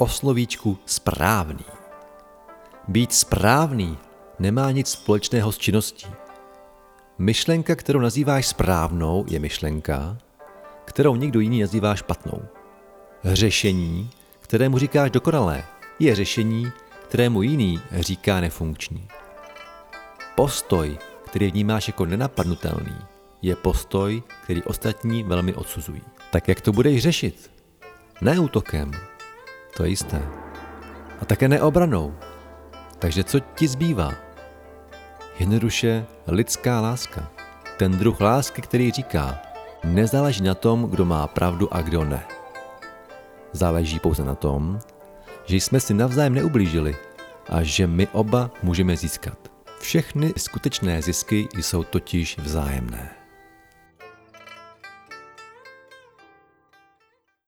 o slovíčku správný. Být správný nemá nic společného s činností. Myšlenka, kterou nazýváš správnou, je myšlenka, kterou někdo jiný nazývá špatnou. Řešení, kterému říkáš dokonalé, je řešení, kterému jiný říká nefunkční. Postoj, který vnímáš jako nenapadnutelný, je postoj, který ostatní velmi odsuzují. Tak jak to budeš řešit? Ne útokem, to je jisté. A také neobranou. Takže co ti zbývá? Jednoduše lidská láska. Ten druh lásky, který říká, nezáleží na tom, kdo má pravdu a kdo ne. Záleží pouze na tom, že jsme si navzájem neublížili a že my oba můžeme získat. Všechny skutečné zisky jsou totiž vzájemné.